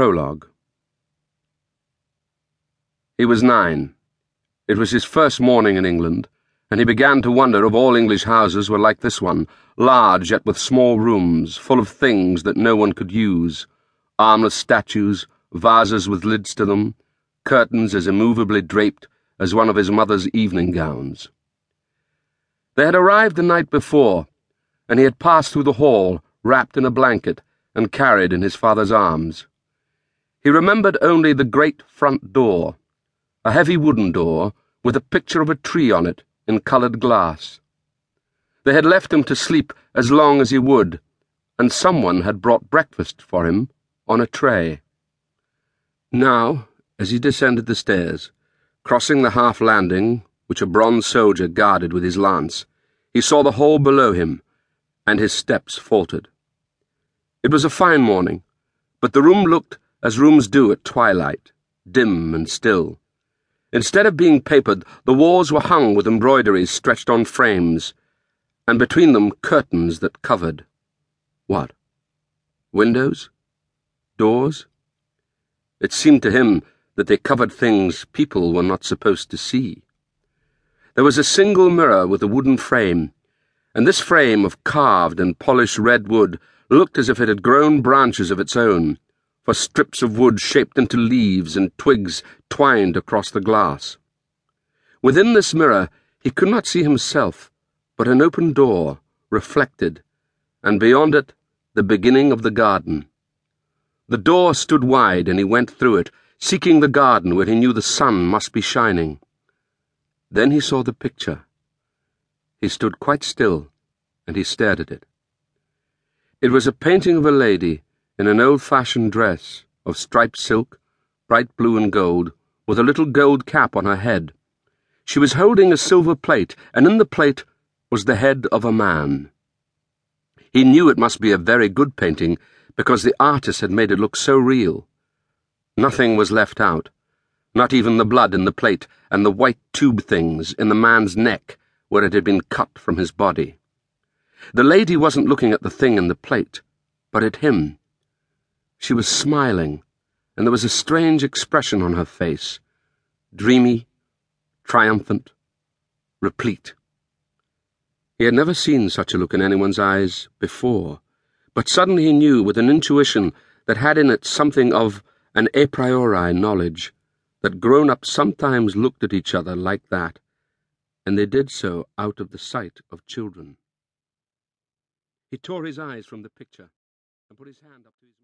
Prologue He was nine. It was his first morning in England, and he began to wonder if all English houses were like this one, large yet with small rooms, full of things that no one could use armless statues, vases with lids to them, curtains as immovably draped as one of his mother's evening gowns. They had arrived the night before, and he had passed through the hall, wrapped in a blanket and carried in his father's arms. He remembered only the great front door, a heavy wooden door with a picture of a tree on it in coloured glass. They had left him to sleep as long as he would, and someone had brought breakfast for him on a tray. Now, as he descended the stairs, crossing the half landing which a bronze soldier guarded with his lance, he saw the hall below him, and his steps faltered. It was a fine morning, but the room looked as rooms do at twilight, dim and still. Instead of being papered, the walls were hung with embroideries stretched on frames, and between them curtains that covered. What? Windows? Doors? It seemed to him that they covered things people were not supposed to see. There was a single mirror with a wooden frame, and this frame of carved and polished red wood looked as if it had grown branches of its own for strips of wood shaped into leaves and twigs twined across the glass. Within this mirror, he could not see himself, but an open door, reflected, and beyond it, the beginning of the garden. The door stood wide, and he went through it, seeking the garden where he knew the sun must be shining. Then he saw the picture. He stood quite still, and he stared at it. It was a painting of a lady in an old fashioned dress of striped silk, bright blue and gold, with a little gold cap on her head. She was holding a silver plate, and in the plate was the head of a man. He knew it must be a very good painting because the artist had made it look so real. Nothing was left out, not even the blood in the plate and the white tube things in the man's neck where it had been cut from his body. The lady wasn't looking at the thing in the plate, but at him she was smiling, and there was a strange expression on her face dreamy, triumphant, replete. He had never seen such a look in anyone's eyes before, but suddenly he knew with an intuition that had in it something of an a priori knowledge that grown ups sometimes looked at each other like that, and they did so out of the sight of children. He tore his eyes from the picture and put his hand up to his